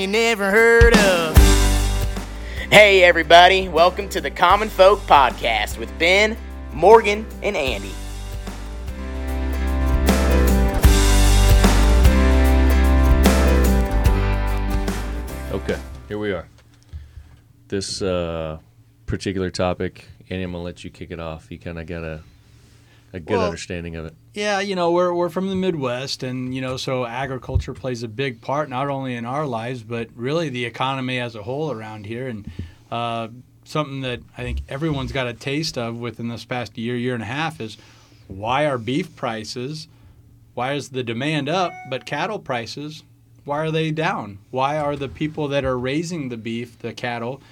kind you never heard of. Hey, everybody, welcome to the Common Folk Podcast with Ben, Morgan, and Andy. Okay, here we are. This uh, particular topic, Andy, I'm gonna let you kick it off. You kind of got a a good Well- understanding of it. Yeah, you know, we're, we're from the Midwest, and, you know, so agriculture plays a big part, not only in our lives, but really the economy as a whole around here. And uh, something that I think everyone's got a taste of within this past year, year and a half is why are beef prices, why is the demand up, but cattle prices, why are they down? Why are the people that are raising the beef, the cattle,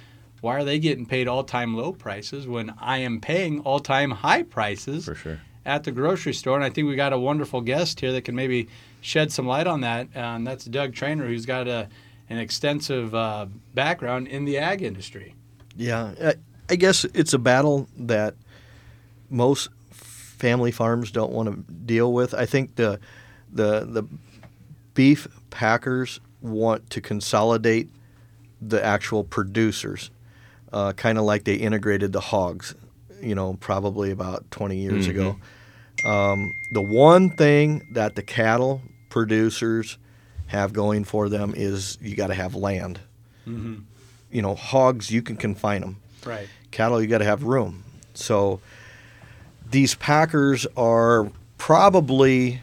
why are they getting paid all time low prices when I am paying all time high prices? For sure. At the grocery store. And I think we got a wonderful guest here that can maybe shed some light on that. And that's Doug Throener, who's got a, an extensive uh, background in the ag industry. Yeah, I, I guess it's a battle that most family farms don't want to deal with. I think the the the beef packers want to consolidate the actual producers, uh, kind of like they integrated the hogs, you know, probably about 20 years ago. Um, the one thing that the cattle producers have going for them is you got to have land. You know, hogs you can confine them Right. cattle you got to have room. So these packers are probably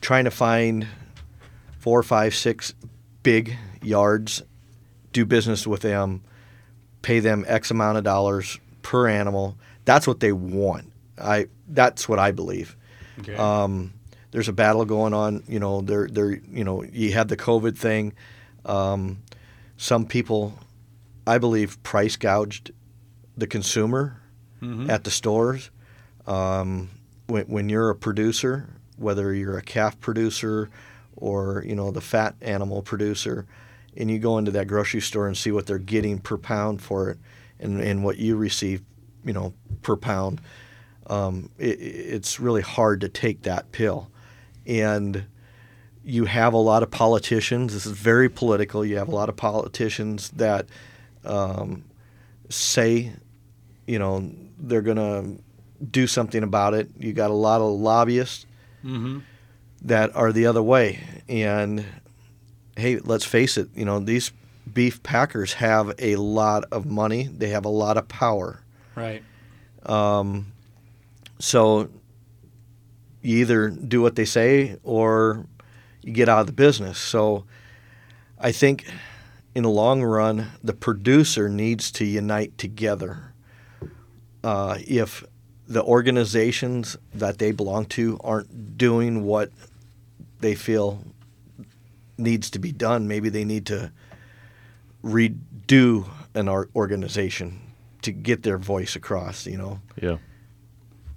trying to find four five six big yards do business with them pay them x amount of dollars per animal. That's what they want i that's what i believe Okay. um, there's a battle going on. You know, there, there, you know, you had the COVID thing. Um, some people, I believe, price gouged the consumer at the stores. Um, when, when you're a producer, whether you're a calf producer or you know the fat animal producer, and you go into that grocery store and see what they're getting per pound for it, and, and what you receive, you know, per pound um, it, it's really hard to take that pill. And you have a lot of politicians. This is very political. You have a lot of politicians that um, say, you know, they're going to do something about it. You got a lot of lobbyists mm-hmm. that are the other way. And hey, let's face it, you know, these beef packers have a lot of money, they have a lot of power. Right. Um, so you either do what they say or you get out of the business. So I think in the long run, the producer needs to unite together. Uh, if the organizations that they belong to aren't doing what they feel needs to be done, maybe they need to redo an organization to get their voice across, you know. Yeah.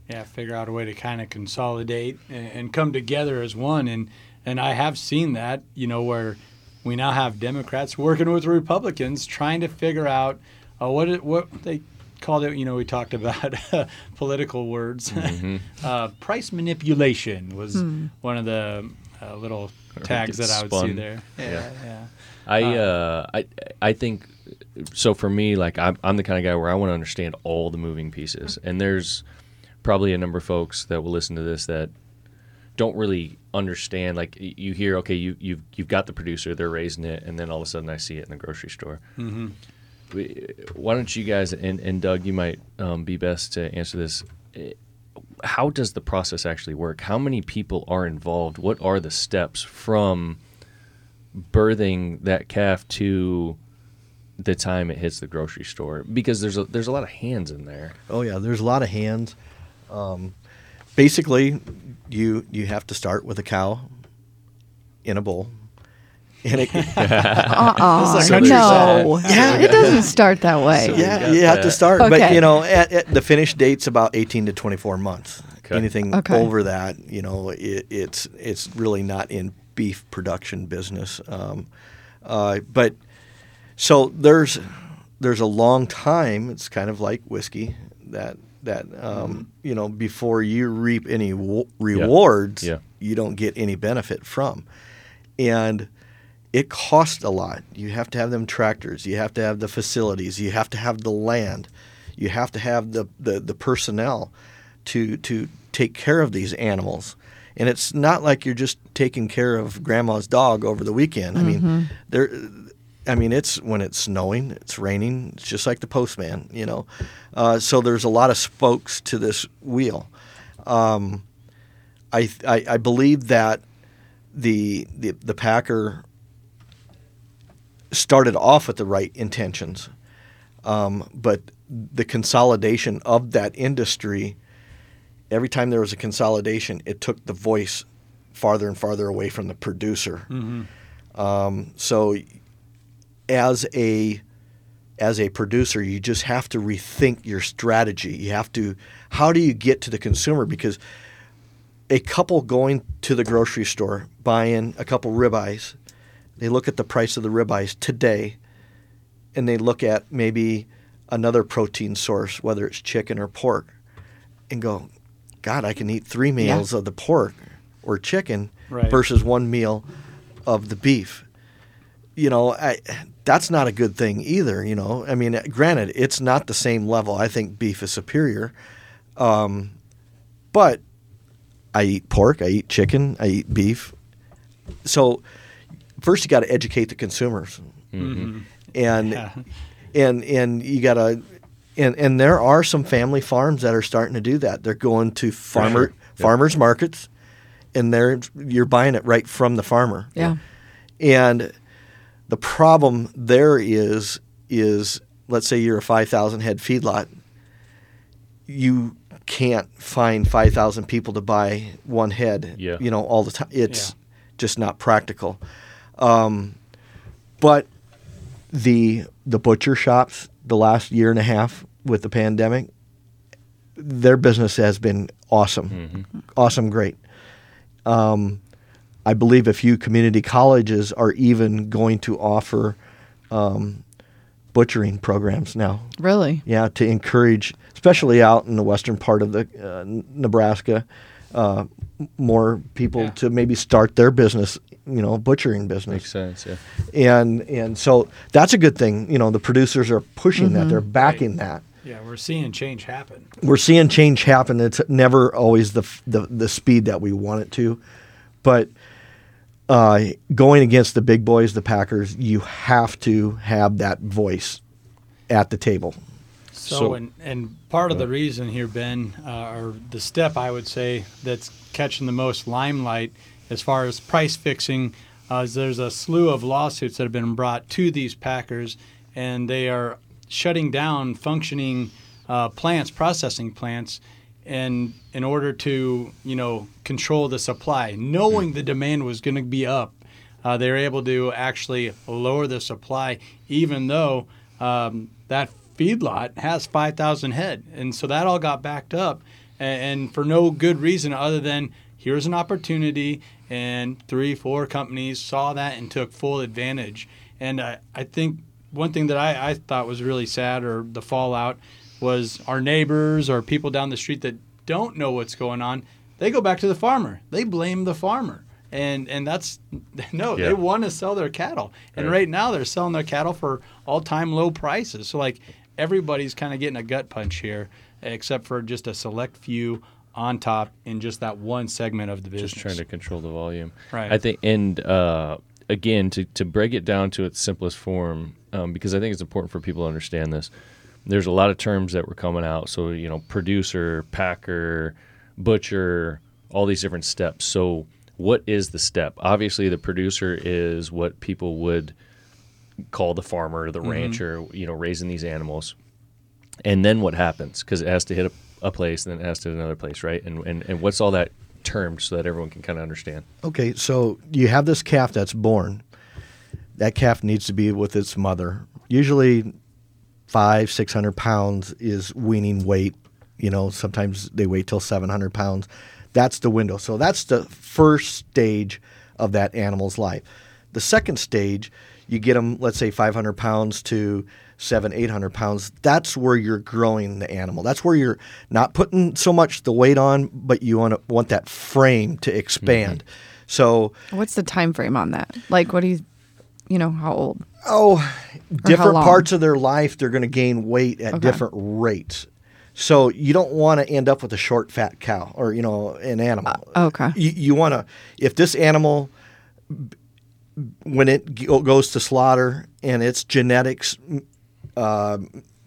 Yeah, figure out a way to kind of consolidate and, and come together as one. And and I have seen that, you know, where we now have Democrats working with Republicans trying to figure out uh, what it, what they called it. You know, we talked about political words. uh, price manipulation was one of the uh, little tags that I would see there. Yeah, Yeah. yeah. I uh, I I think so. For me, like I'm, I'm the kind of guy where I want to understand all the moving pieces, and there's probably a number of folks that will listen to this that don't really understand. Like you hear, okay, you you've you've got the producer, they're raising it, and then all of a sudden I see it in the grocery store. Mm-hmm. We- Why don't you guys and, and Doug, you might um, be best to answer this. Eh, How does the process actually work? How many people are involved? What are the steps from birthing that calf to the time it hits the grocery store? Because there's a there's a lot of hands in there. Oh yeah, there's a lot of hands. Um, basically, you you have to start with a cow in a bowl, and it, Uh-uh. This is no. Yeah. It doesn't start that way. So- yeah, got you have to that. start. But you know, at, at the finish date's about 18 to 24 months. Okay. Anything Okay. over that, you know, it, it's it's really not in beef production business. Um, uh, but so there's there's a long time. It's kind of like whiskey that that um, you know before you reap any w- rewards, Yeah. you don't get any benefit from. And it costs a lot. You have to have them tractors. You have to have the facilities. You have to have the land. You have to have the, the, the personnel to to take care of these animals. And it's not like you're just taking care of grandma's dog over the weekend. I mean, there I mean, it's when it's snowing, it's raining. It's just like the postman, you know. Uh, so there's a lot of spokes to this wheel. Um, I, I I believe that the the the Packer started off with the right intentions, um, but the consolidation of that industry. Every time there was a consolidation, it took the voice farther and farther away from the producer. Um, so as a as a producer, you just have to rethink your strategy. You have to how do you get to the consumer because a couple going to the grocery store buying a couple ribeyes, they look at the price of the ribeyes today, and they look at maybe another protein source, whether it's chicken or pork, and go, God, I can eat three meals of the pork or chicken Right. versus one meal of the beef you know, I, that's not a good thing either. You know, I mean, granted, it's not the same level. I think beef is superior, um, but I eat pork, I eat chicken, I eat beef. So first, you got to educate the consumers, and Yeah. and and you got to. And, and there are some family farms that are starting to do that. They're going to farmer sure. Yeah. farmers markets, and they're you're buying it right from the farmer. Yeah. And the problem there is is let's say you're a 5,000 head feedlot, you can't find 5,000 people to buy one head, Yeah. you know, all the time. It's Yeah. just not practical. Um, but the the butcher shops the last year and a half with the pandemic, their business has been awesome, awesome, great. Um, I believe a few community colleges are even going to offer um, butchering programs now. Really? Yeah, to encourage, especially out in the western part of the uh, Nebraska, uh, more people Yeah. to maybe start their business, you know, butchering business Makes sense. Yeah. and and so that's a good thing. You know, the producers are pushing that; they're backing that. Yeah, we're seeing change happen. We're seeing change happen. It's never always the the, the speed that we want it to, but uh, going against the big boys, the Packers, you have to have that voice at the table. So, So- and, and part of the reason here, Ben, uh, or the step I would say that's catching the most limelight as far as price fixing, uh, is there's a slew of lawsuits that have been brought to these packers, and they are shutting down functioning uh, plants, processing plants, and in order to you know control the supply, knowing the demand was going to be up, uh, they were able to actually lower the supply, even though um, that feedlot has 5,000 head. And so that all got backed up, a- and for no good reason other than here's an opportunity, and three, four companies saw that and took full advantage. And I, I think one thing that I, I thought was really sad, or the fallout, was our neighbors or people down the street that don't know what's going on. They go back to the farmer. They blame the farmer. And, and that's no, Yeah. they want to sell their cattle. And Right. right now they're selling their cattle for all time low prices. So like everybody's kind of getting a gut punch here, except for just a select few on top in just that one segment of the business. just trying to control the volume. Right. I think, and uh, again, to to break it down to its simplest form, um, because I think it's important for people to understand this. There's a lot of terms that were coming out. So you know, producer, packer, butcher, all these different steps. So what is the step? Obviously, the producer is what people would call the farmer, the mm-hmm. rancher. You know, raising these animals. And then what happens? Because it has to hit a, a place, and then it has to hit another place, right? And, and and what's all that termed so that everyone can kind of understand? Okay, so you have this calf that's born. That calf needs to be with its mother. Usually, five, six hundred pounds is weaning weight. You know, sometimes they wait till seven hundred pounds. That's the window. So that's the first stage of that animal's life. The second stage, you get them, let's say, five hundred pounds to seven, eight hundred pounds. That's where you're growing the animal. That's where you're not putting so much the weight on, but you want to, want that frame to expand. Mm-hmm. So What's the time frame on that? Like, what do you? You know, how old? Oh, different parts of their life, they're going to gain weight at Okay. different rates. So you don't want to end up with a short, fat cow or you know an animal. Uh, okay. You, you want to if this animal when it goes to slaughter and its genetics uh,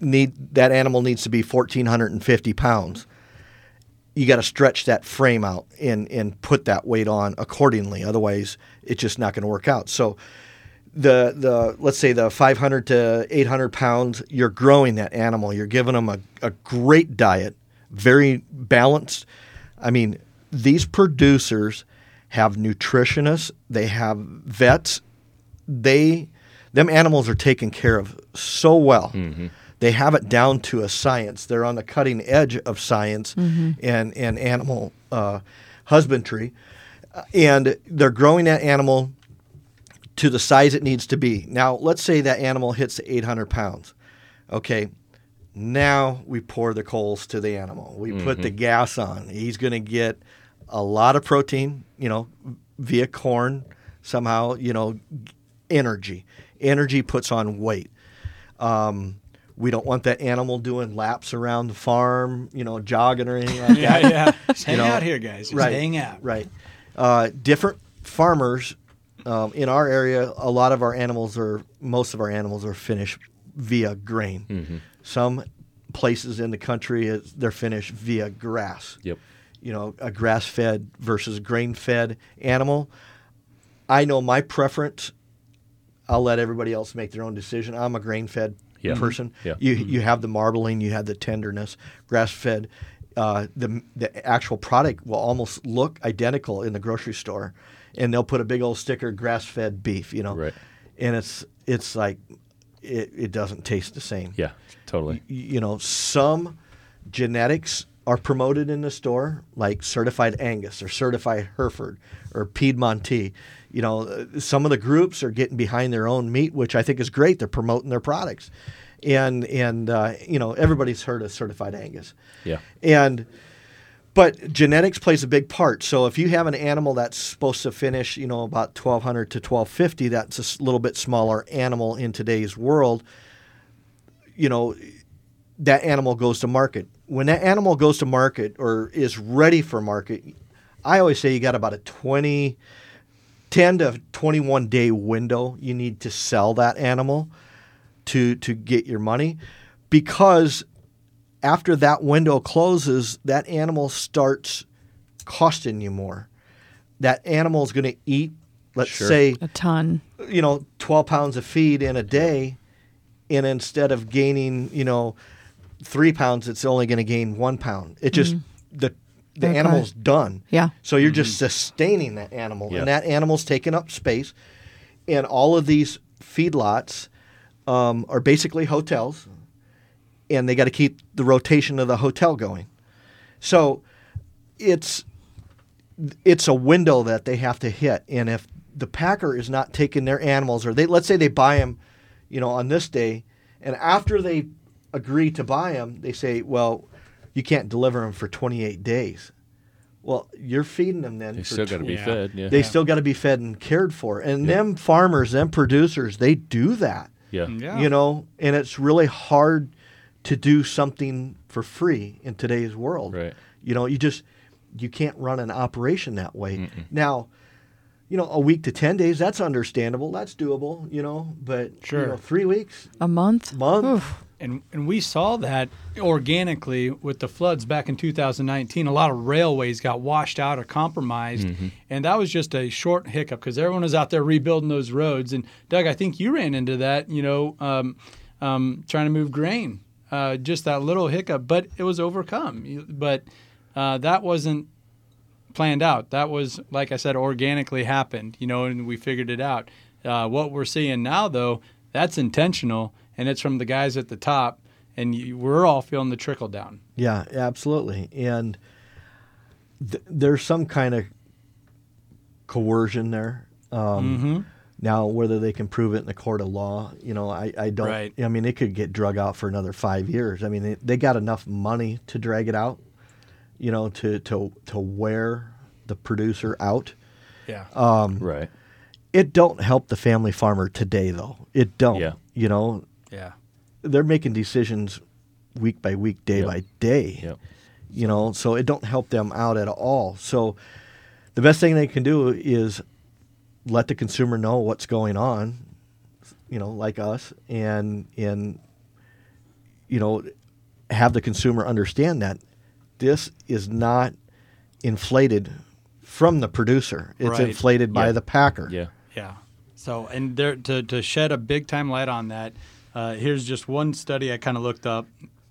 need that animal needs to be 1450 pounds you got to stretch that frame out and and put that weight on accordingly otherwise it's just not going to work out so the the let's say the 500 to 800 pounds you're growing that animal. You're giving them a, a great diet very balanced. I mean these producers have nutritionists. They have vets. They them animals are taken care of so well. They have it down to a science. They're on the cutting edge of science and and animal uh, husbandry. And they're growing that animal to the size it needs to be. Now, let's say that animal hits 800 pounds. Okay, now we pour the coals to the animal. We put the gas on. He's going to get a lot of protein, you know, via corn, somehow, you know, energy. Energy puts on weight. Um, we don't want that animal doing laps around the farm, you know, jogging or anything like Yeah, that. yeah. Just hang know, out here, guys. Just hang out. Right. Uh, different farmers um, in our area, a lot of our animals are, most of our animals are finished via grain. Some places in the country, it's- they're finished via grass. Yep. You know, a grass fed versus grain fed animal. I know my preference. I'll let everybody else make their own decision. I'm a grain fed Yeah. person. Yeah. You you have the marbling, you have the tenderness. Grass fed, uh, the the actual product will almost look identical in the grocery store, and they'll put a big old sticker grass fed beef. You know, Right. And it's it's like it, it doesn't taste the same Yeah, totally. y- you know, some genetics are promoted in the store, like certified Angus or certified Hereford or Piedmontese. You know, some of the groups are getting behind their own meat, which I think is great. They're promoting their products, and and uh, you know everybody's heard of certified Angus, Yeah. and but genetics plays a big part. So if you have an animal that's supposed to finish, you know, about 1200 to 1250, that's a little bit smaller animal in today's world. You know, that animal goes to market. When that animal goes to market or is ready for market, I always say you got about a 20, 10 to 21 day window you need to sell that animal to to get your money because after that window closes, that animal starts costing you more. That animal is going to eat, let's Sure. say, A ton. you know, 12 pounds of feed in a day. And instead of gaining, you know, three pounds, it's only going to gain one pound. It just, the, the Okay. animal's done. Yeah. So you're just sustaining that animal. Yeah. And that animal's taking up space. And all of these feedlots um, are basically hotels. And they got to keep the rotation of the hotel going. So it's it's a window that they have to hit and if the packer is not taking their animals or they let's say they buy them you know on this day and after they agree to buy them they say well you can't deliver them for 28 days well you're feeding them then They still got to be Yeah. fed. Yeah. they still got to be fed and cared for and them farmers them producers they do that yeah. Mm, yeah. you know and it's really hard to do something for free in today's world Right. you know you just you can't run an operation that way now you know a week to 10 days that's understandable that's doable you know but you Sure. know, three weeks A month? month Oof. And and we saw that organically with the floods back in 2019. A lot of railways got washed out or compromised, and that was just a short hiccup because everyone was out there rebuilding those roads. And Doug, I think you ran into that. You know, um, um, trying to move grain, uh, just that little hiccup, but it was overcome. But uh, that wasn't planned out. That was, like I said, organically happened. You know, and we figured it out. Uh, what we're seeing now, though, that's intentional, and it's from the guys at the top, and you, we're all feeling the trickle down. yeah absolutely and th- there's some kind of coercion there um, Mm-hmm. Now, whether they can prove it in the court of law, you know, I, I don't. Right. I mean, it could get drug out for another five years. I mean, they, they got enough money to drag it out, you know, to to to wear the producer out. Yeah. Um, Right. It don't help the family farmer today though. It don't. Yeah. You know, Yeah. they're making decisions week by week, day Yep. by day. Yep. You know, so it don't help them out at all. So the best thing they can do is let the consumer know what's going on, you know, like us, and and you know, have the consumer understand that this is not inflated from the producer. It's Right. inflated by Yeah. the packer. Yeah. Yeah. So, and there to, to shed a big time light on that, uh, here's just one study I kind of looked up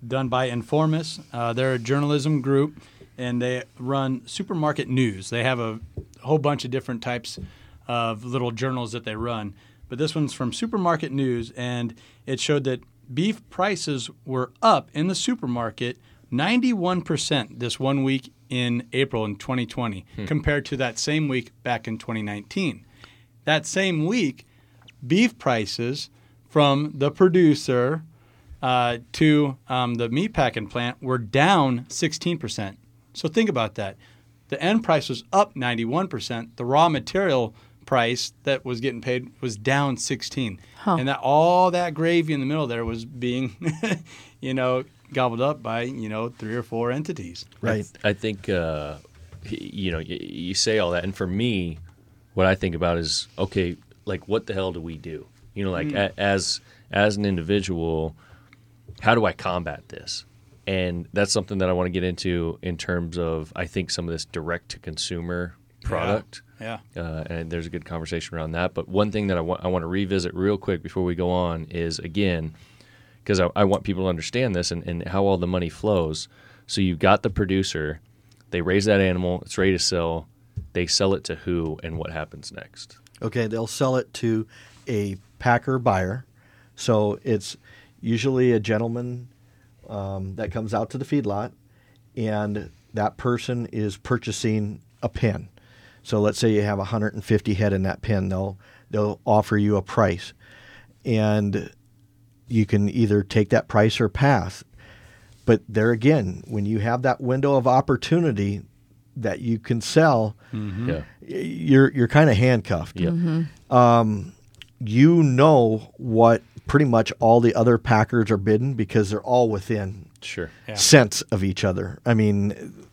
done by Informus. Uh, they're a journalism group and they run supermarket news. They have a whole bunch of different types of little journals that they run. But this one's from Supermarket News and it showed that beef prices were up in the supermarket 91% this one week in April in 2020 compared to that same week back in 2019 that same week, beef prices from the producer uh, to um, the meat packing plant were down 16%. So think about that. The end price was up 91%. The raw material price that was getting paid was down 16. Huh. And that all that gravy in the middle there was being, you know, gobbled up by, you know, three or four entities. Right. I think uh, you know y- you say all that, and for me, what I think about is okay, like what the hell do we do? You know, like a, as as an individual, how do I combat this? And that's something that I want to get into in terms of I think some of this direct to consumer product. Yeah. Uh, and there's a good conversation around that. But one thing that I want I want to revisit real quick before we go on is again because I, I want people to understand this and, and how all the money flows. So you've got the producer, they raise that animal, it's ready to sell. They sell it to who, and what happens next? Okay, they'll sell it to a packer buyer. So it's usually a gentleman um, that comes out to the feedlot, and that person is purchasing a pen. So let's say you have 150 head in that pen. They'll they'll offer you a price, and you can either take that price or pass. But there again, when you have that window of opportunity that you can sell, mm-hmm. Yeah, you're you're kind of handcuffed yeah, mm-hmm. um, you know what pretty much all the other Packers are bidding because they're all within sure. Yeah. cents of each other. I mean,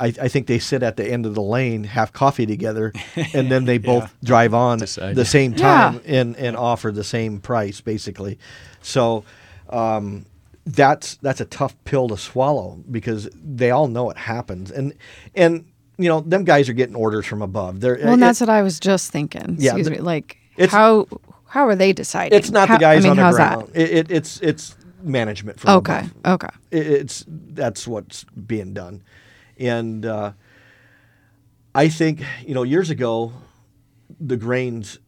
I, I think they sit at the end of the lane, have coffee together, and then they both drive on Decide. the same Yeah. time and, and offer the same price, basically. So um, that's that's a tough pill to swallow because they all know it happens, and and you know them guys are getting orders from above. They're Well, and that's what I was just thinking. Yeah, Excuse the- me. Like, it's- how how are they deciding? It's not How- the guys I mean, on the how's ground. that? It, it, it's it's management from Okay. above. Okay. It's that's what's being done, and uh, I think you know years ago, the grains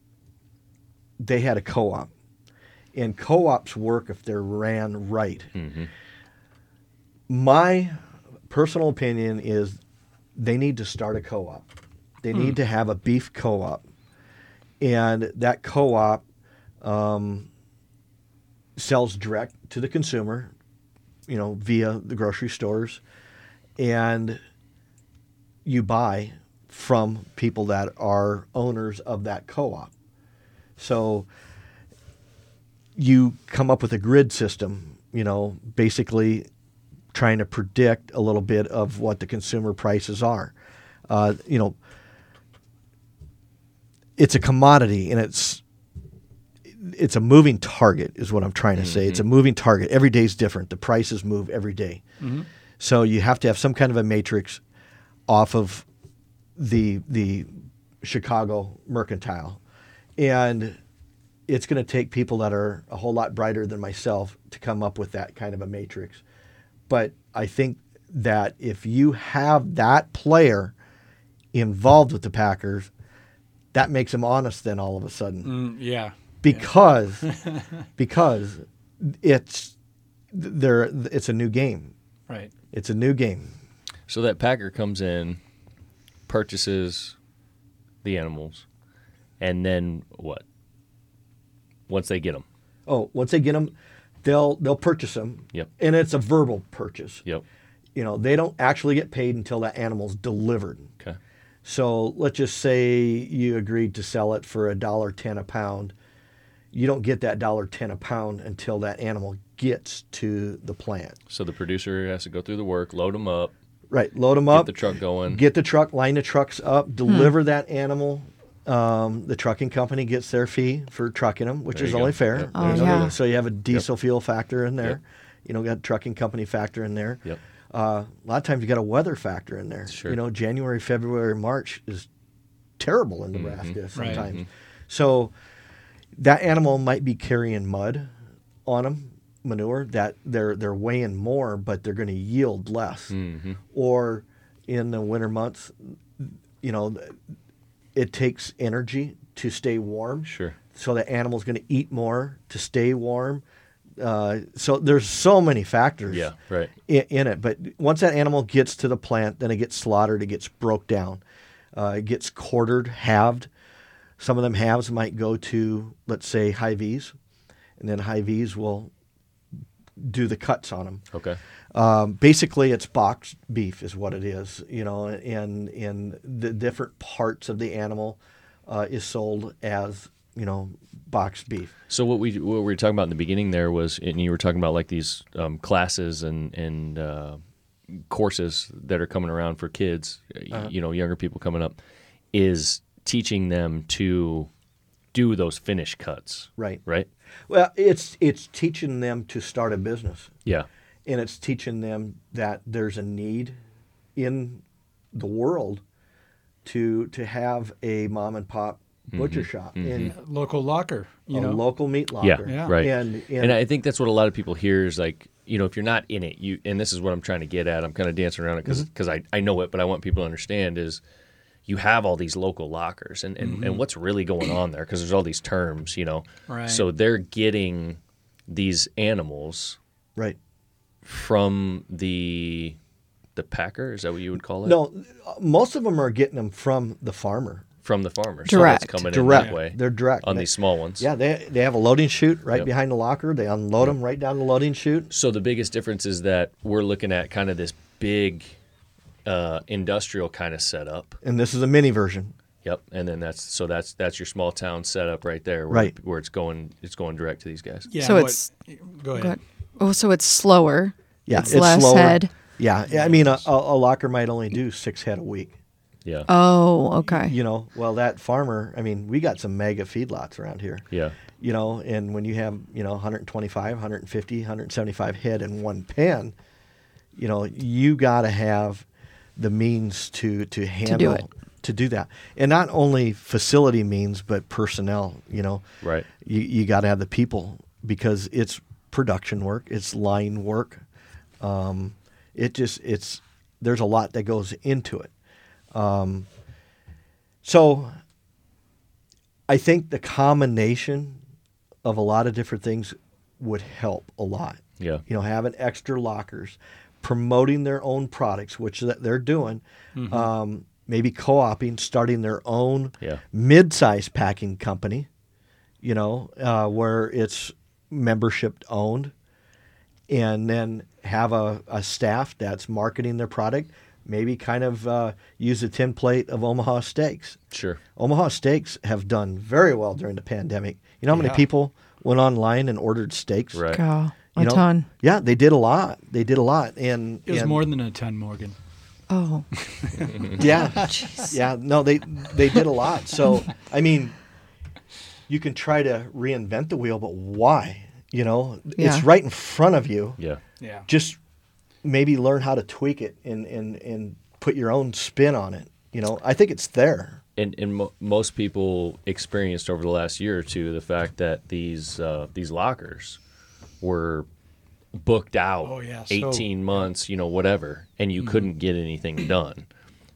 they had a co-op, and co-ops work if they're ran right. My personal opinion is they need to start a co-op. They need to have a beef co-op, and that co-op um, sells direct to the consumer, you know, via the grocery stores, and you buy from people that are owners of that co-op. So you come up with a grid system, you know, basically trying to predict a little bit of what the consumer prices are. Uh, you know, it's a commodity and it's it's a moving target is what I'm trying to say. It's a moving target. Every day is different. The prices move every day. So you have to have some kind of a matrix off of the the Chicago mercantile. And it's going to take people that are a whole lot brighter than myself to come up with that kind of a matrix. But I think that if you have that player involved with the Packers, that makes them honest then all of a sudden Mm, yeah. because because it's there it's a new game. Right. It's a new game. So that packer comes in, purchases the animals, and then what? Once they get them. Oh, once they get them, they'll they'll purchase them. Yep. And it's a verbal purchase. Yep. You know, they don't actually get paid until that animal's delivered. Okay. So let's just say you agreed to sell it for a dollar ten a pound. You don't get that dollar ten a pound until that animal gets to the plant. So the producer has to go through the work, load them up, Right, load them up. get the truck going. get the truck, line the trucks up, deliver that animal. Um, the trucking company gets their fee for trucking them, which There is you go. only fair. Yep, Oh, yeah. So you have a diesel fuel factor in there. Yep. You know, got a trucking company factor in there. Yep. Uh, a lot of times you got a weather factor in there. Sure. You know, January, February, March is terrible in Mm-hmm. Nebraska Right. sometimes. So that animal might be carrying mud on them, manure that they're they're weighing more, but they're going to yield less. Mm-hmm. Or in the winter months, you know, it takes energy to stay warm Sure. so the animal's going to eat more to stay warm. Uh, so there's so many factors Yeah. Right. in, in it. But once that animal gets to the plant, then it gets slaughtered, it gets broke down, uh, it gets quartered, halved. Some of them halves might go to, let's say, Hy-Vee's, and then Hy-Vee's will do the cuts on them. Okay. Um, basically, it's boxed beef, is what it is. You know, and and the different parts of the animal uh, is sold as you know boxed beef. So what we what we were talking about in the beginning there was, and you were talking about like these um, classes and and uh, courses that are coming around for kids, y- you know, younger people coming up, is teaching them to do those finish cuts. Right. Right. Well, it's it's teaching them to start a business, Yeah. and it's teaching them that there's a need in the world to to have a mom and pop butcher shop in Local locker, you a know. local meat Mm-hmm. Yeah, locker. Yeah. right. And, and, And I think that's what a lot of people hear is like, you know, if you're not in it, you and this is what I'm trying to get at. I'm kind of dancing around it because Mm-hmm. I, I know it, but I want people to understand is you have all these local lockers and, and, Mm-hmm. and what's really going on there because there's all these terms, you know. Right. So they're getting these animals right. from the the packer. Is that what you would call it? No, most of them are getting them from the farmer. from the farmer. Direct. So that's coming Direct. in that way They're direct. on They- these small ones. Yeah, they they have a loading chute right Yep. behind the locker. They unload them right down the loading chute. So the biggest difference is that we're looking at kind of this big uh, industrial kind of setup. And this is a mini version. Yep, and then that's so that's that's your small town setup right there, where, Right. Where it's going, it's going direct to these guys. Yeah, So what- it's- go ahead. Good. Oh, so it's slower. Yeah, it's, less slower. head. Yeah, yeah, I mean, a, a, a locker might only do six head a week. Yeah, Oh, okay. You know, well, that farmer, I mean, we got some mega feedlots around here. yeah, You know, and when you have, you know, 125, 150, 175 head in one pen, you know, you got to have the means to to handle it. to do that. And not only facility means, but personnel, you know. right. you, you got to have the people because it's production work, it's line work. Um, it just it's there's a lot that goes into it. Um, so I think the combination of a lot of different things would help a lot. Yeah. You know, having extra lockers, promoting their own products, which that they're doing. Um, maybe co-oping, starting their own Yeah. mid-sized packing company. You know, uh, where it's membership owned, and then have a, a staff that's marketing their product. Maybe kind of uh, use a template of Omaha Steaks. Sure. Omaha Steaks have done very well during the pandemic. You know how many people went online and ordered steaks? Right. Go. A know? ton. Yeah, they did a lot. They did a lot, and It was and- more than a ton, Morgan. Oh, Yeah, yeah. No, they they did a lot. So I mean, you can try to reinvent the wheel, but why? You know, Yeah. it's right in front of you. Yeah. Yeah. Just maybe learn how to tweak it and and and put your own spin on it. You know, I think it's there. and and mo- most people experienced over the last year or two the fact that these uh, these lockers were booked out Oh, yeah, so- 18 months you know whatever and you mm-hmm. couldn't get anything done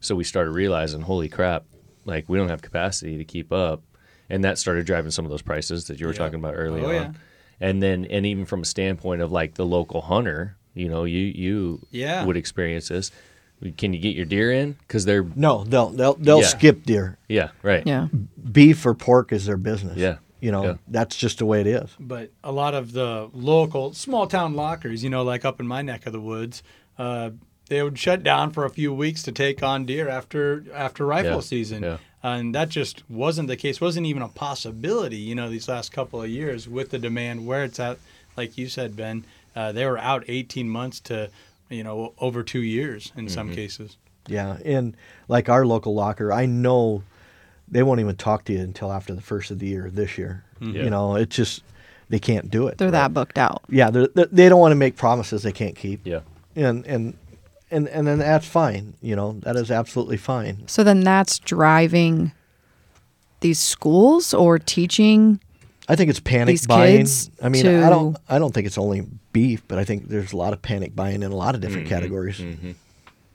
so we started realizing holy crap like we don't have capacity to keep up and that started driving some of those prices that you were Yeah. talking about earlier Oh, on yeah. and then and even from a standpoint of like the local hunter you know you you Yeah. would experience this can you get your deer in because they're No, they'll they'll they'll Yeah. skip deer. yeah right yeah. Beef or pork is their business. Yeah. You know, Yeah. that's just the way it is. but a lot of the local small town lockers, you know, like up in my neck of the woods, uh, they would shut down for a few weeks to take on deer after after rifle Yeah, season. yeah. And that just wasn't the case. wasn't even a possibility. You know, these last couple of years with the demand where it's at, like you said, Ben, uh, they were out 18 months to, you know, over two years in some cases. Yeah, and like our local locker, I know they won't even talk to you until after the first of the year this year. Yeah. You know, it's just they can't do it. They're that booked out. yeah, they're, they they don't want to make promises they can't keep. Yeah. and and and and then that's fine. You know, that is absolutely fine. So then that's driving these schools or teaching. I think it's panic These buying. kids I mean, I don't I don't think it's only beef, but I think there's a lot of panic buying in a lot of different Mm-hmm. categories.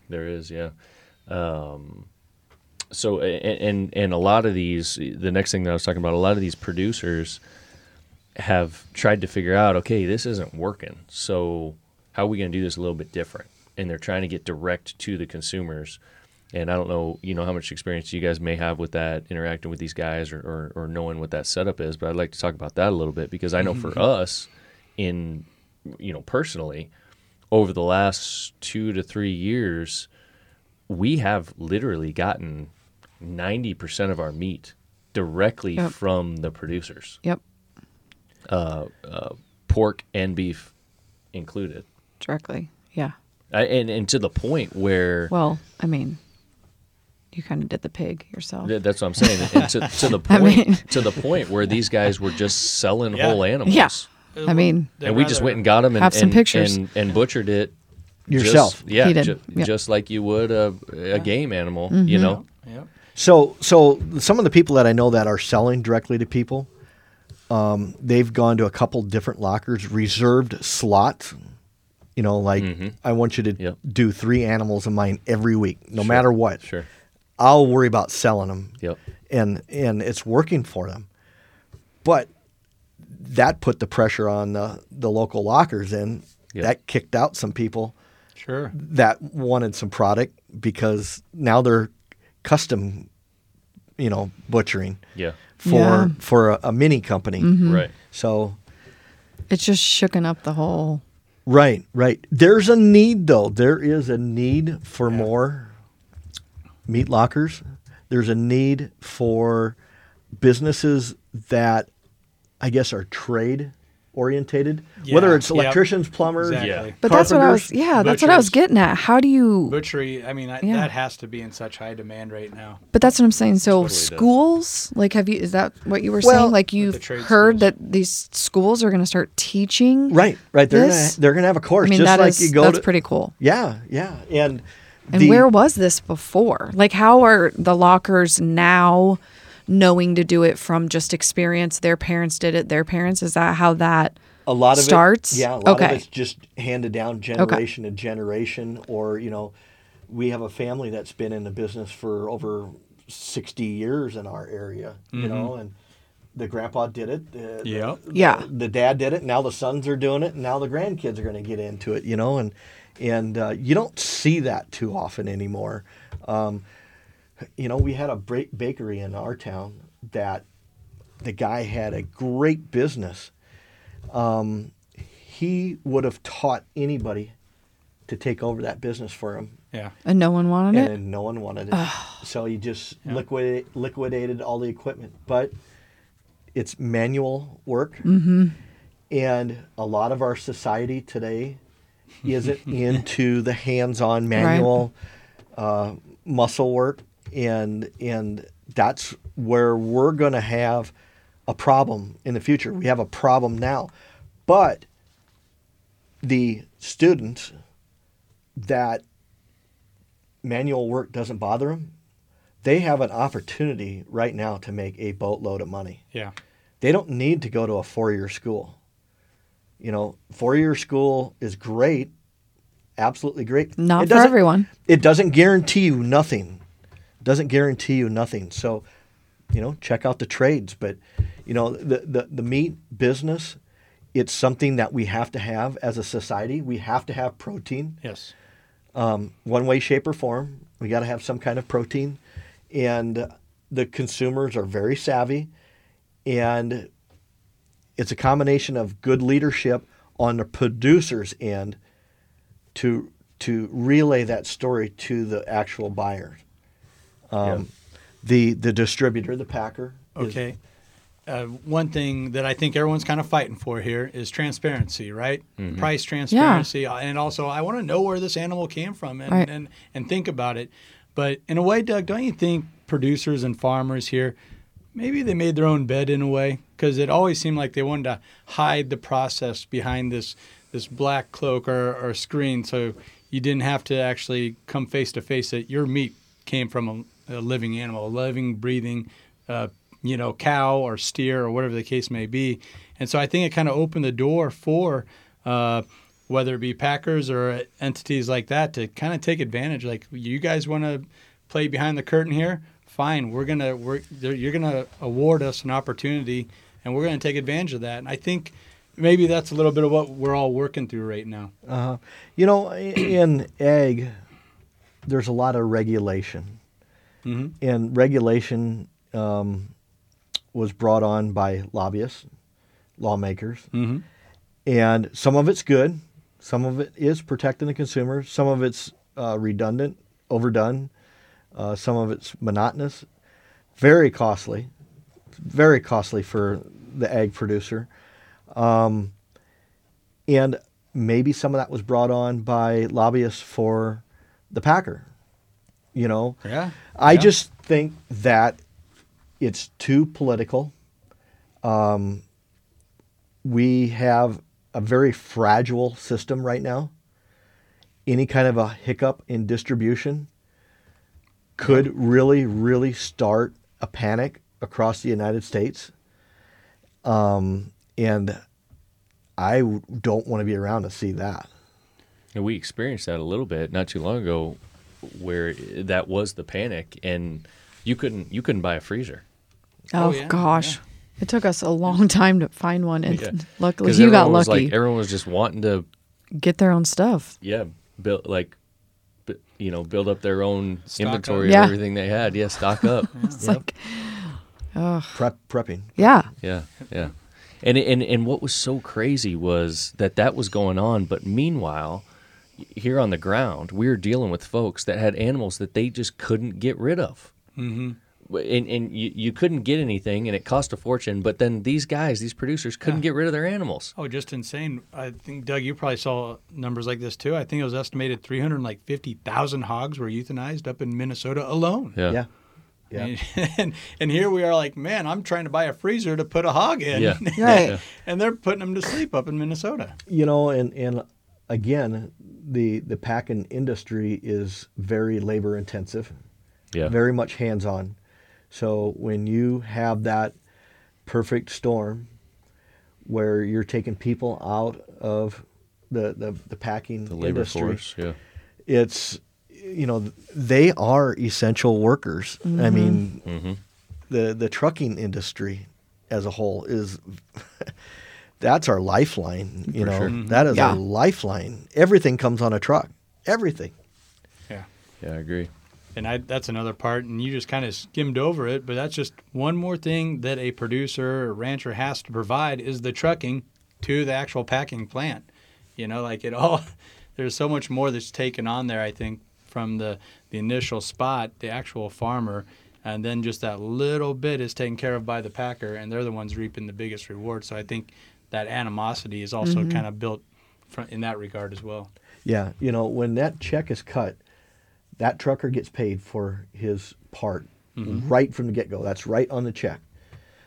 There is, yeah. Um, so and and a lot of these, the next thing that I was talking about, a lot of these producers have tried to figure out, okay, this isn't working. So how are we going to do this a little bit different? And they're trying to get direct to the consumers. And I don't know, you know, how much experience you guys may have with that, interacting with these guys, or, or, or knowing what that setup is. But I'd like to talk about that a little bit because I know for mm-hmm. us, in you know, personally, over the last two to three years, we have literally gotten 90% of our meat directly Yep. from the producers, Yep, pork and beef included. directly. Yeah. I, and, and to the point where Well, I mean, you kind of did the pig yourself. Th- that's what I'm saying. And to, to the I point, mean- to the point where these guys were just selling Yeah. whole animals. Yeah. I mean, And we just went and got them and, Have some and, pictures. and, and butchered it Yourself. Just, yeah, He did. ju- Yep. just like you would a, a game animal. Mm-hmm. You know, Yep. So, so some of the people that I know that are selling directly to people, um, they've gone to a couple different lockers, reserved slots. You know, like I want you to Yep. do three animals of mine every week, no matter what. sure. I'll worry about selling them. Yep. and and it's working for them. But that put the pressure on the the local lockers, and Yep. that kicked out some people Sure. that wanted some product because now they're custom, you know, butchering Yeah. for Yeah. for a, a mini company. Mm-hmm. Right. So it's just shooken up the whole. right, right. There's a need though. There is a need for more meat lockers. There's a need for businesses that I guess are trade orientated, whether Yeah, it's yep. electricians, plumbers, Exactly. Yeah. But that's what I was. Carpenters, Yeah, that's what I was getting at. How do you? Butchery. I mean, I, Yeah. that has to be in such high demand right now. But that's what I'm saying. So Totally does. schools, like, have you? Is that what you were Well- saying? Like you've heard schools. that these schools are going to start teaching. Right, right. They're This- gonna they're gonna have a course I mean, just that like is you go that's to. pretty cool. Yeah, yeah, and And the- where was this before? Like, how are the lockers now knowing to do it from just experience? Their parents did it. Their parents. Is that how that? a lot of starts? It, yeah, a lot Okay. of it's just handed down generation to generation, or you know, we have a family that's been in the business for over sixty years in our area. You know, and the grandpa did it. The, Yep. the- Yeah. The, dad did it. Now the sons are doing it, and now the grandkids are going to get into it. You know, and and uh, you don't see that too often anymore. Um, you know, we had a bra- bakery in our town that the guy had a great business. Um, he would have taught anybody to take over that business for him, Yeah. And no one wanted and it. And no one wanted it. so he just liquidate, liquidated all the equipment. But it's manual work, mm-hmm. and a lot of our society today isn't into the hands-on manual uh, muscle work, and and that's where we're going to have a problem in the future. We have a problem now, but the students that manual work doesn't bother them, they have an opportunity right now to make a boatload of money. Yeah. They don't need to go to a four-year school. You know, four-year school is great, absolutely great. Not It for everyone. It doesn't guarantee you nothing. Doesn't guarantee you nothing. So, you know, check out the trades. But, you know, the the, the meat business, it's something that we have to have as a society. We have to have protein Yes. um, one way, shape, or form. We got to have some kind of protein, and the consumers are very savvy, and it's a combination of good leadership on the producer's end to to relay that story to the actual buyer. Um, Yeah. The the distributor, the packer. is- Okay. Uh, one thing that I think everyone's kind of fighting for here is transparency, right? Price transparency, uh, and also I want to know where this animal came from and, Right. and and think about it. But in a way, Doug, don't you think producers and farmers here maybe they made their own bed in a way because it always seemed like they wanted to hide the process behind this this black cloak or, or screen, so you didn't have to actually come face to face that your meat came from a, living animal, a living, breathing, uh, you know, cow or steer or whatever the case may be. And so I think it kind of opened the door for. Uh, whether it be Packers or entities like that to kind of take advantage. Like you guys want to play behind the curtain here, fine. We're gonna we're you're gonna award us an opportunity, and we're gonna take advantage of that. And I think maybe that's a little bit of what we're all working through right now. Uh, you know, in ag, there's a lot of regulation, Mhm. and regulation um, was brought on by lobbyists, lawmakers, Mm-hmm. and some of it's good, some of it is protecting the consumer, some of it's uh, redundant, overdone, uh, some of it's monotonous, very costly, very costly for the ag producer, um, and maybe some of that was brought on by lobbyists for the packer. You know, Yeah. I Yeah. just think that it's too political. Um, we have a very fragile system right now. Any kind of a hiccup in distribution could really, really start a panic across the United States. Um, and I don't want to be around to see that. And we experienced that a little bit not too long ago, where that was the panic, and you couldn't you couldn't buy a freezer. Oh, Oh, yeah, gosh. It took us a long time to find one, and Yeah. luckily 'Cause you got lucky. Like everyone was just wanting to, Get their own stuff. yeah, build like, bu- you know, build up their own Stock inventory Yeah. of everything they had. Yeah, stock up. It's like, Prep, prepping. yeah, Yeah, yeah. And and and what was so crazy was that that was going on, but meanwhile, here on the ground, we were dealing with folks that had animals that they just couldn't get rid of. Mm-hmm. And and you, you couldn't get anything, and it cost a fortune. But then these guys, these producers, couldn't Yeah. get rid of their animals. Oh, just insane. I think Doug, you probably saw numbers like this too. I think it was estimated 350,000 hogs were euthanized up in Minnesota alone. Yeah, Yeah. Yeah. And, and and here we are like, man, I'm trying to buy a freezer to put a hog in. Yeah. Right. and they're putting them to sleep up in Minnesota. you know and and again the the packing industry is very labor intensive yeah, very much hands on so when you have that perfect storm where you're taking people out of the the, the packing the labor industry force. Yeah, it's you know they are essential workers i mean Mhm. the the trucking industry as a whole is that's our lifeline you For know sure. Mm-hmm. that is Yeah. our lifeline everything comes on a truck everything Yeah. yeah, I agree. And I, that's another part, and you just kind of skimmed over it, but that's just one more thing that a producer or rancher has to provide is the trucking to the actual packing plant. You know, like it all, there's so much more that's taken on there, I think, from the, the initial spot, the actual farmer, and then just that little bit is taken care of by the packer, and they're the ones reaping the biggest reward. So I think that animosity is also mm-hmm. kind of built fr- in that regard as well. yeah you know when that check is cut that trucker gets paid for his part mm-hmm. right from the get-go. That's right on the check.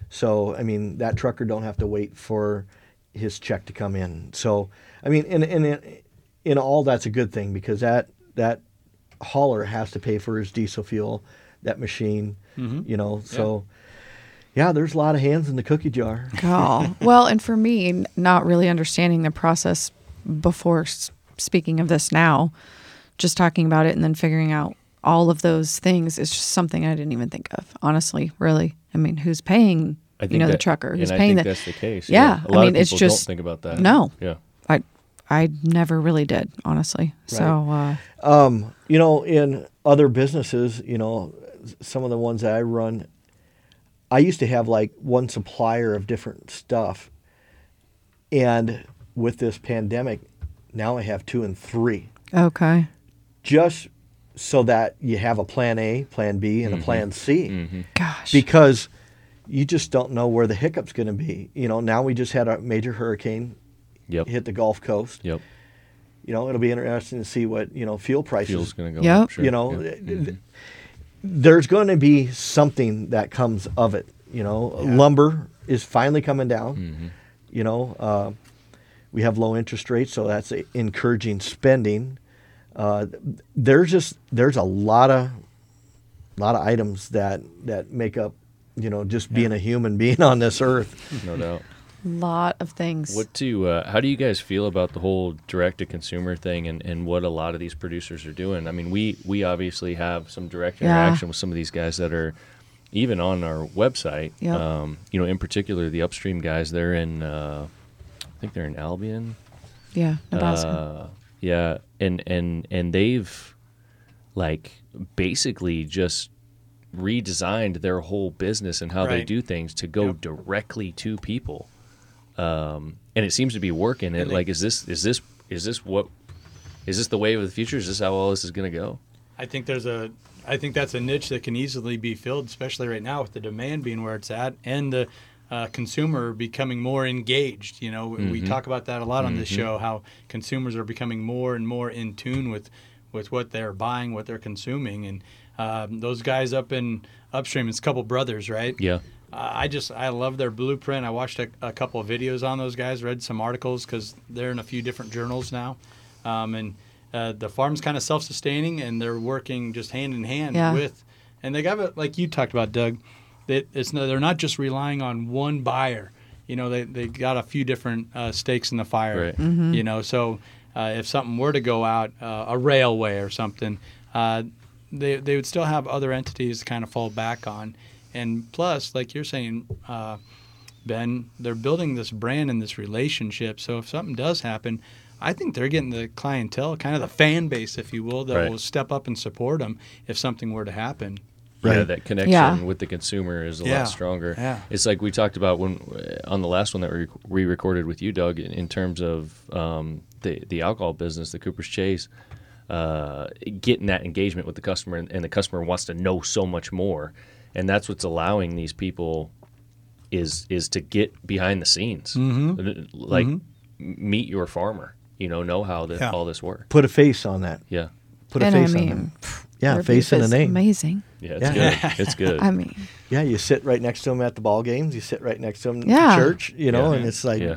So i mean that trucker don't have to wait for his check to come in. So i mean in in in all that's a good thing because that that hauler has to pay for his diesel fuel that machine mm-hmm. you know so yeah there's a lot of hands in the cookie jar Oh, well, and for me, not really understanding the process before speaking of this now, just talking about it and then figuring out all of those things is just something I didn't even think of. Honestly, really. I mean, who's paying? I you know, the that- trucker and who's I paying think the. that's the case. Yeah, a I lot mean, of it's just- don't think about that. No. Yeah, I, I never really did, honestly. So, uh, Um, you know, in other businesses, you know, some of the ones that I run, I used to have like one supplier of different stuff. And with this pandemic, now I have two and three. Okay. just so that you have a plan A, plan B, and a plan C. Gosh. Because you just don't know where the hiccup's going to be. You know, now we just had a major hurricane Yep. hit the Gulf Coast. Yep. You know, it'll be interesting to see what, you know, fuel prices Fuel's going to go Yep. up. Sure. you know, Yep. Mm-hmm. Th- there's going to be something that comes of it. You know, lumber is finally coming down. Mm-hmm. You know, uh, we have low interest rates, so that's encouraging spending. Uh, there's just there's a lot of lot of items that that make up, you know, just being a human being on this earth. no doubt. Lot of things. What do uh, how do you guys feel about the whole direct to consumer thing and, and what a lot of these producers are doing? I mean, we we obviously have some direct Yeah. interaction with some of these guys that are even on our website. Yep. Um, you know, in particular the upstream guys. They're in uh, I think they're in Albion. yeah, Nebraska. Uh, yeah, and and and they've like basically just redesigned their whole business and how they do things to go Yep. directly to people. Um, and it seems to be working. It And like is this is this is this what is this the wave of the future? Is this how all this is going to go? I think there's a I think that's a niche that can easily be filled, especially right now with the demand being where it's at and the uh, consumer becoming more engaged. You know, we talk about that a lot on this show. How consumers are becoming more and more in tune with with what they're buying, what they're consuming, and um, those guys up in upstream, it's a couple brothers, right? Yeah. Uh, I just I love their blueprint. I watched a, a couple of videos on those guys, read some articles because they're in a few different journals now, um, and uh, the farm's kind of self-sustaining and they're working just hand in hand Yeah. with, and they got it like you talked about, Doug. That it's no, they're not just relying on one buyer. You know, they they got a few different uh, stakes in the fire. Right. You know, so uh, if something were to go out, uh, a railway or something, uh, they they would still have other entities to kind of fall back on. And plus, like you're saying, uh, Ben, they're building this brand and this relationship. So if something does happen, I think they're getting the clientele, kind of the fan base, if you will, that Right. will step up and support them if something were to happen. Yeah, Right. that connection Yeah. with the consumer is a Yeah. lot stronger. Yeah. It's like we talked about when uh, on the last one that we, we recorded with you, Doug, in, in terms of um, the the alcohol business, the Cooper's Chase, uh, getting that engagement with the customer, and, and the customer wants to know so much more, and that's what's allowing these people is is to get behind the scenes, Mm-hmm. like m- meet your farmer, you know, know how the, Yeah. all this works. Put a face on that. Yeah, Put a and face I on mean, that. Yeah, face and a name. Amazing. yeah, it's Yeah. good. It's good. I mean, Yeah, you sit right next to them at the ball games. You sit right next to them Yeah. at church. You know, Yeah. and it's like yeah.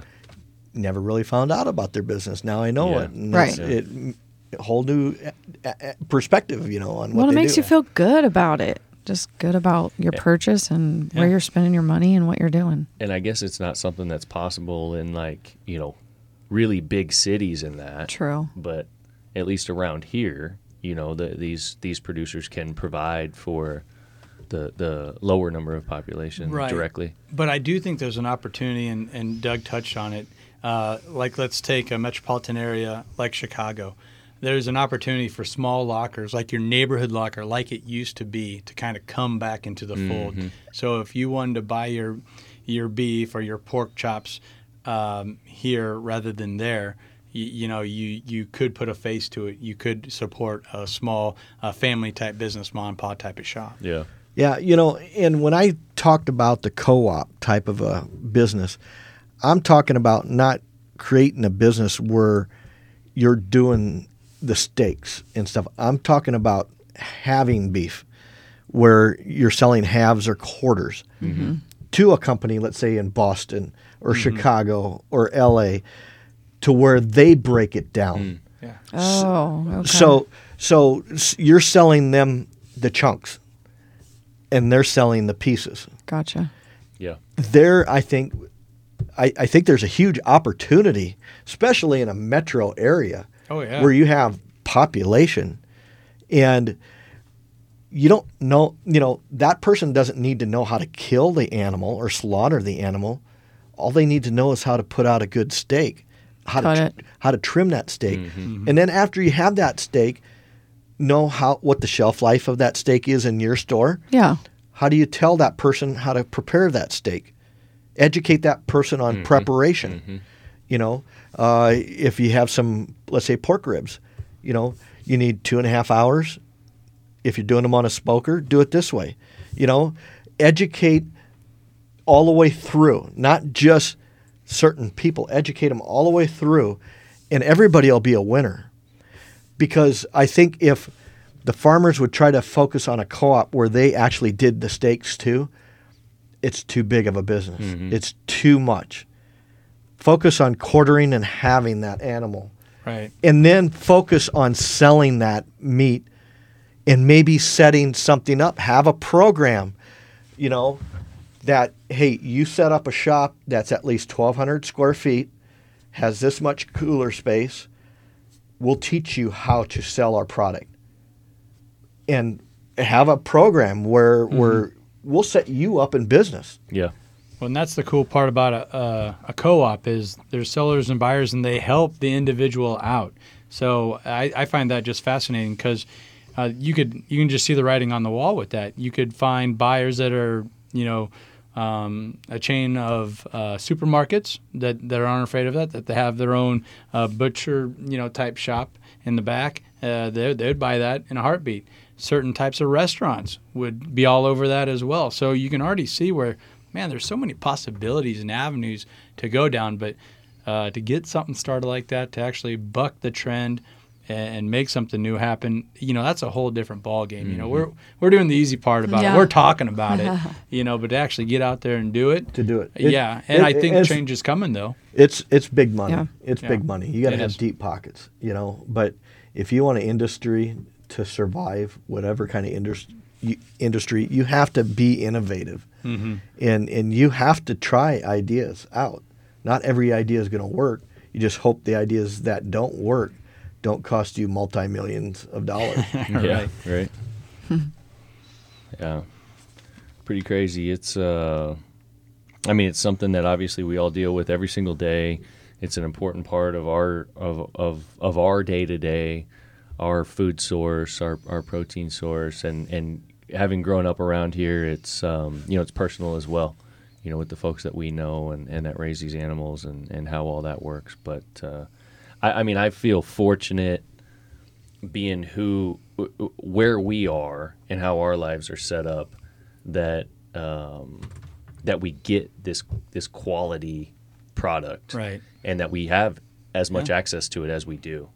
never really found out about their business. Now I know Yeah. it. And Right. it's- It, whole new uh, uh, perspective, you know, on what well, it they makes do. you feel good about it. Just good about your Yeah. purchase and where you're spending your money and what you're doing. and I guess it's not something that's possible in like you know really big cities in that. True. But at least around here, you know, the, these these producers can provide for the the lower number of population Right. directly. But I do think there's an opportunity, and, and Doug touched on it. Uh, like, let's take a metropolitan area like Chicago. There's an opportunity for small lockers, like your neighborhood locker, like it used to be, to kind of come back into the fold. So if you wanted to buy your your beef or your pork chops um, here rather than there, you, you know, you you could put a face to it. You could support a small uh, family type business, mom and pop type of shop. Yeah. Yeah, you know, and when I talked about the co-op type of a business, I'm talking about not creating a business where you're doing the steaks and stuff. I'm talking about having beef where you're selling halves or quarters mm-hmm. to a company, let's say in Boston or mm-hmm. Chicago or LA, to where they break it down. Mm. Yeah. Oh, okay. So so you're selling them the chunks, and they're selling the pieces. gotcha. Yeah. There, I think, I, I think there's a huge opportunity, especially in a metro area, Oh, yeah. where you have population, and you don't know, you know, that person doesn't need to know how to kill the animal or slaughter the animal. All they need to know is how to put out a good steak, how Cut to it. how to trim that steak, mm-hmm. Mm-hmm. and then after you have that steak, know how what the shelf life of that steak is in your store. Yeah. How do you tell that person how to prepare that steak? Educate that person on mm-hmm. preparation. You know, uh, if you have some, let's say, pork ribs, You know, you need two and a half hours. If you're doing them on a smoker, do it this way. You know, educate all the way through, not just certain people. Educate them all the way through, and everybody will be a winner. Because I think if the farmers would try to focus on a co-op where they actually did the steaks too, it's too big of a business. It's too much. Focus on quartering and having that animal. Right. and then focus on selling that meat and maybe setting something up. Have a program you know that hey you set up a shop that's at least 1200 square feet has this much cooler space we'll teach you how to sell our product. And have a program where mm-hmm. where we'll set you up in business. Yeah. Well, and that's the cool part about a, a, a co-op is there's sellers and buyers, and they help the individual out. So I, I find that just fascinating because uh, you could you can just see the writing on the wall with that. You could find buyers that are you know um, a chain of uh, supermarkets that, that aren't afraid of that that they have their own uh, butcher you know type shop in the back. Uh, they they would buy that in a heartbeat. Certain types of restaurants would be all over that as well. So you can already see where man, there's so many possibilities and avenues to go down. But uh, to get something started like that, to actually buck the trend and, and make something new happen, you know, that's a whole different ball game. You know, we're we're doing the easy part about Yeah. it. We're talking about it, you know, but to actually get out there and do it, to do it, It- yeah. And it- I think change is coming though. It's it's big money. Yeah. It's Yeah. big money. You got to It have is. deep pockets, you know. But if you want an industry to survive, whatever kind of industry, industry, you have to be innovative, Mm-hmm. and and you have to try ideas out. Not every idea is going to work. You just hope the ideas that don't work don't cost you multi millions of dollars. Yeah, right. yeah, pretty crazy. It's, uh, I mean, it's something that obviously we all deal with every single day. It's an important part of our of of, of our day to day, our food source, our, our protein source, and and having grown up around here, it's um, you know it's personal as well. You know, with the folks that we know and, and that raise these animals and, and how all that works. But uh, I, I mean, I feel fortunate being who where we are and how our lives are set up that um, that we get this this quality product Right. and that we have as much Yeah. access to it as we do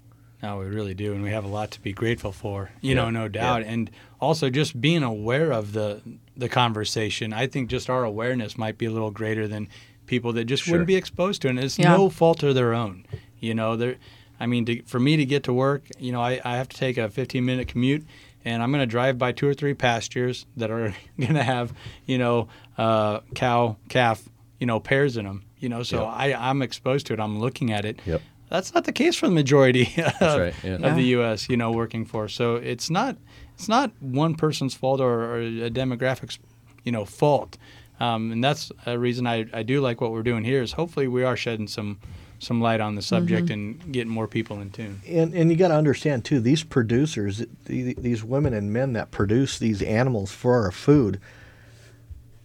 No, we really do, and we have a lot to be grateful for. You Yeah, know, no doubt, and also just being aware of the the conversation. I think just our awareness might be a little greater than people that just Sure. wouldn't be exposed to it. And it's Yeah. no fault of their own. You know, there. I mean, to, for me to get to work, you know, I, I have to take a 15 minute commute, and I'm going to drive by two or three pastures that are going to have, you know, uh, cow, calf, you know, pairs in them. You know, so Yep. I, I'm exposed to it. I'm looking at it. Yep. That's not the case for the majority of, right, yeah. of the U.S. You know, working for. So it's not it's not one person's fault or, or a demographic's you know fault. Um, and that's a reason I, I do like what we're doing here. Is hopefully we are shedding some some light on the subject and getting more people in tune. and and you got to understand too these producers the, these women and men that produce these animals for our food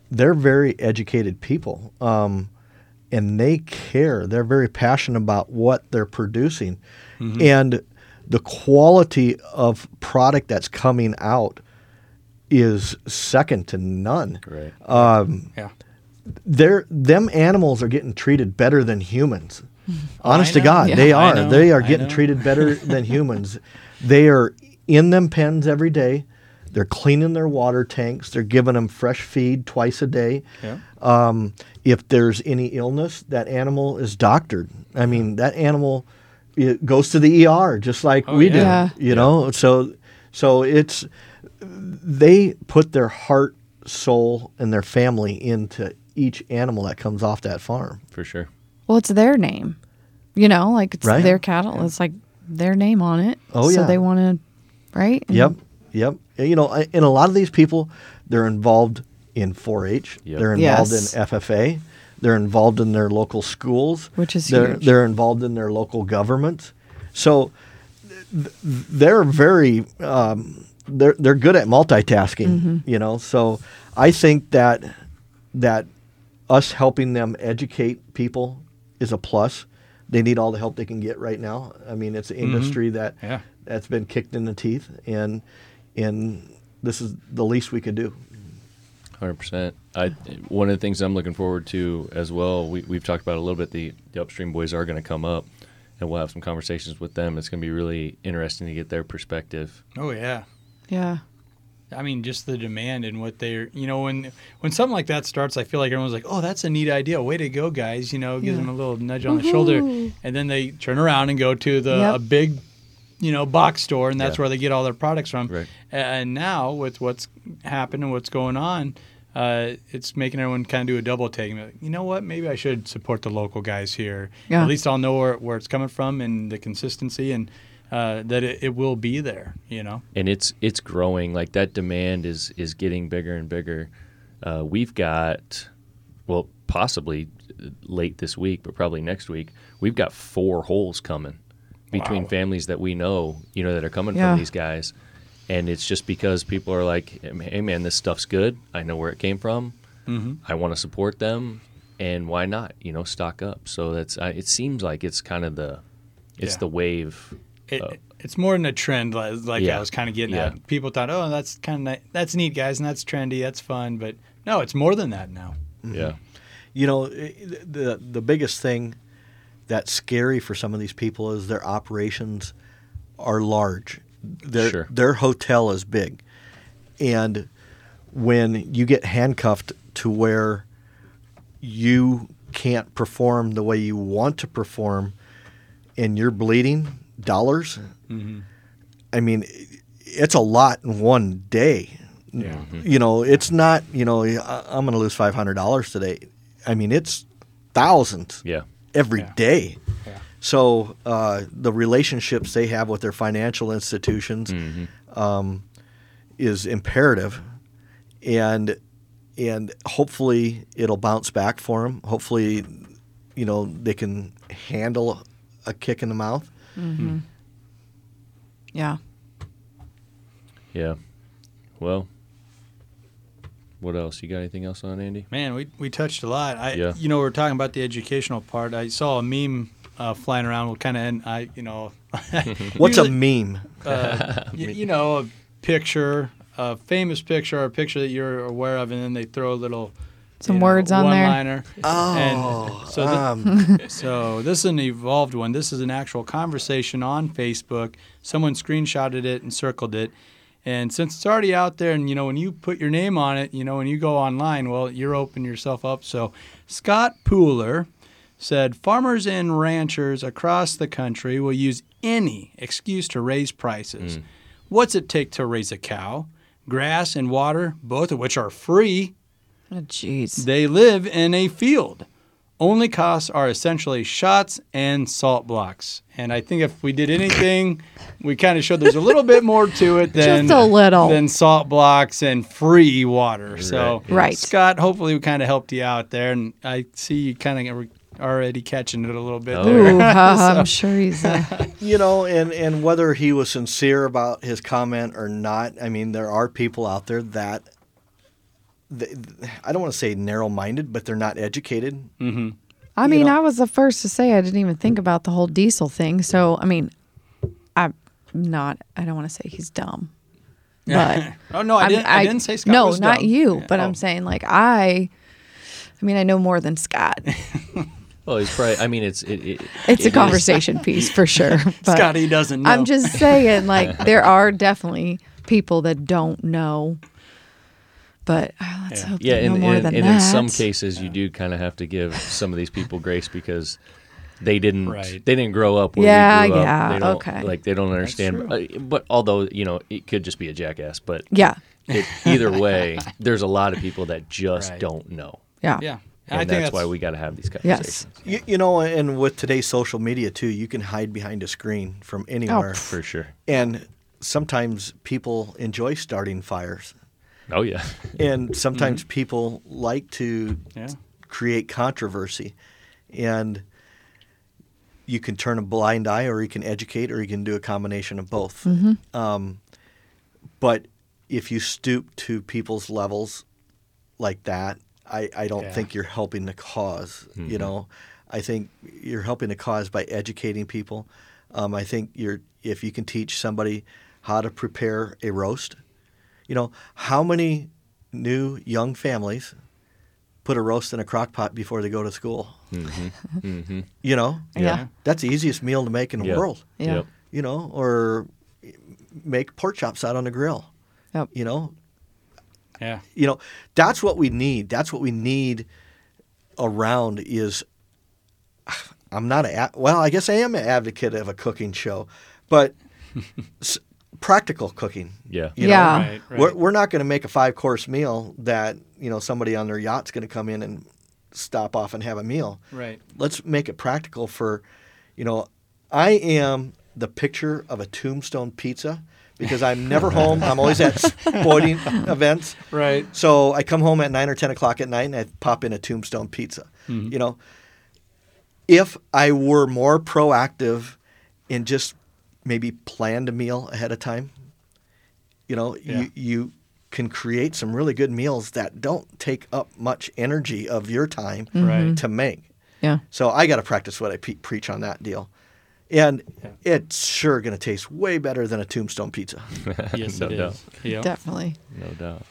they're very educated people um, and they care they're very passionate about what they're producing and the quality of product that's coming out is second to none right um, Yeah. they're them animals are getting treated better than humans. Honest to. God, Yeah. they are. know. They are getting treated better than humans. They are in them pens every day. They're cleaning their water tanks. They're giving them fresh feed twice a day. Yeah. Um, if there's any illness, that animal is doctored. I mean, that animal it goes to the ER just like Oh, we yeah. do. Yeah. You know, so so it's they put their heart, soul, and their family into each animal that comes off that farm. for sure Well, it's their name. You know, like it's Right. their cattle. It's like their name on it. Oh, So yeah. they want to, right? And Yep, yep. You know, and a lot of these people, they're involved in 4-H. Yep. They're involved Yes. in FFA. They're involved in their local schools, Which is they're, huge. They're involved in their local governments. So th- they're very um, they're they're good at multitasking. Mm-hmm. You know, so I think that that us helping them educate people is a plus. they need all the help they can get right now. I mean, it's an industry that Yeah. that's been kicked in the teeth, and and this is the least we could do. Hundred percent. I one of the things I'm looking forward to as well. We we've talked about a little bit. The, the upstream boys are going to come up, and we'll have some conversations with them. It's going to be really interesting to get their perspective. Oh yeah. Yeah. I mean, just the demand and what they're, you know, when when something like that starts, I feel like everyone's like, "Oh, that's a neat idea. Way to go, guys!" You know, gives Yeah. them a little nudge on the shoulder, and then they turn around and go to the Yep. a big, you know, box store, and that's Yeah. where they get all their products from. Right. And now with what's happened and what's going on, uh, it's making everyone kind of do a double take. like, You know what? Maybe I should support the local guys here. Yeah. At least I'll know where, where it's coming from and the consistency and uh, that it, it will be there. You know. and it's it's growing. Like that demand is is getting bigger and bigger. Uh, we've got, well, possibly late this week, but probably next week. We've got four wholes coming between Wow. families that we know, you know, that are coming Yeah. from these guys, and it's just because people are like, "Hey, man, this stuff's good. I know where it came from. Mm-hmm. I want to support them, and why not? You know, stock up." So that's. I, it seems like it's kind of the, it's Yeah. the wave. It, Oh. it's more than a trend, li- like Yeah. I was kind of getting Yeah. at. People thought, oh, that's kind of that's neat, guys, and that's trendy, that's fun. But no, it's more than that now. Yeah. You know, i- the the biggest thing that's scary for some of these people is their operations are large. Their Sure. their hotel is big, and when you get handcuffed to where you can't perform the way you want to perform, and you're bleeding dollars, mm-hmm. I mean, it's a lot in one day. Yeah. Mm-hmm. You know, it's not. You know, I'm going to lose five hundred dollars today. I mean, it's thousands Yeah. Every Yeah. day. Yeah. So uh, the relationships they have with their financial institutions Mm-hmm. um, is imperative, and and hopefully it'll bounce back for them. Hopefully, you know they can handle a kick in the mouth. Yeah. Yeah. Well, what else? You got anything else on Andy? Man, we we touched a lot. I Yeah. you know, we are talking about the educational part. I saw a meme uh, flying around. We'll kind of end. I you know. What's a meme? uh, y- you know, a picture, a famous picture, or a picture that you're aware of, and then they throw a little Some you know, words on there. one-liner. Oh, so the- um, So this is an evolved one. This is an actual conversation on Facebook. Someone screenshotted it and circled it. And since it's already out there, and you know, when you put your name on it, you know, when you go online, well, you're opening yourself up. So Scott Pooler said farmers and ranchers across the country will use any excuse to raise prices. Mm. What's it take to raise a cow? Grass and water, both of which are free. Oh, jeez. They live in a field. Only costs are essentially shots and salt blocks. And I think if we did anything, we kind of showed there's a little bit more to it than Just a little. than salt blocks and free water. So, Right. Right. Scott, hopefully we kind of helped you out there, and I see you kind of already catching it a little bit Oh, there. Ooh, ha, I'm sure he's. Uh, you know, and and whether he was sincere about his comment or not, I mean, there are people out there that. They, I don't want to say narrow-minded, but they're not educated. hmm I You mean, know- I was the first to say I didn't even think about the whole diesel thing. So, I mean, I'm not. I don't want to say he's dumb, but oh no, I I'm- didn't. I, didn't say Scott No, was not dumb. you. Yeah. But Oh. I'm saying like I. I mean, I know more than Scott. Well, he's probably. I mean, it's it. it It's it a is- conversation piece for sure. But Scotty doesn't know. I'm just saying, like, there are definitely people that don't know. But uh, let's Yeah. hope Yeah, they know and, more and, than and that. in some cases, you do kind of have to give some of these people grace because they didn't Right. they didn't grow up where Yeah, we grew yeah, up. They don't, okay. Like they don't understand. Uh, But although you know, it could just be a jackass. But yeah, it, either way, there's a lot of people that just Right. don't know, yeah, yeah. and I that's, think why we got to have these Yes. conversations You, you know, and with today's social media too, you can hide behind a screen from anywhere. for sure. and sometimes people enjoy starting fires. Oh yeah, And sometimes people like to Yeah. create controversy. And you can turn a blind eye, or you can educate, or you can do a combination of both. Um, but if you stoop to people's levels like that, I, I don't Yeah. think you're helping the cause. You know, I think you're helping the cause by educating people. Um, I think you're if you can teach somebody how to prepare a roast. You know, how many new young families put a roast in a crock pot before they go to school? Mm-hmm. Mm-hmm. You know, Yeah. that's the easiest meal to make in the Yep. world. Yeah. Yep. You know, or make pork chops out on the grill. Yep. You know, Yeah. you know that's what we need that's what we need around is i'm not a well i guess i am an advocate of a cooking show but s- practical cooking Yeah. you Yeah. Right, right. We're, we're not going to make a five course meal that you know somebody on their yacht's going to come in and stop off and have a meal Right. let's make it practical for you know i am the picture of a tombstone pizza because i'm never home i'm always at sporting events Right. so I come home at nine or ten o'clock at night and I pop in a Tombstone pizza. Mm-hmm. You know, if I were more proactive in just maybe planned a meal ahead of time, you know, Yeah. you you can create some really good meals that don't take up much energy of your time Right. to make. Yeah. So I got to practice what I pe- preach on that deal. And it's sure going to taste way better than a Tombstone pizza. Yes, No it doubt. is. Yep. Definitely. No doubt.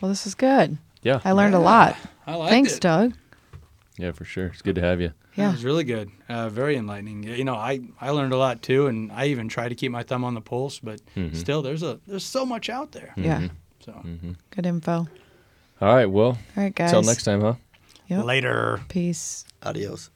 Well, this is good. Yeah. I learned a lot. I liked Thanks, it. Doug. Yeah, for sure. It's good to have you. Yeah. Yeah. It was really good. Uh, very enlightening. You know, I, I learned a lot too, and I even try to keep my thumb on the pulse, but Mm-hmm. still, there's a there's so much out there. Yeah. So Good info. All right. Well, All right, guys. until next time, huh? Yep. later. Peace. Adios.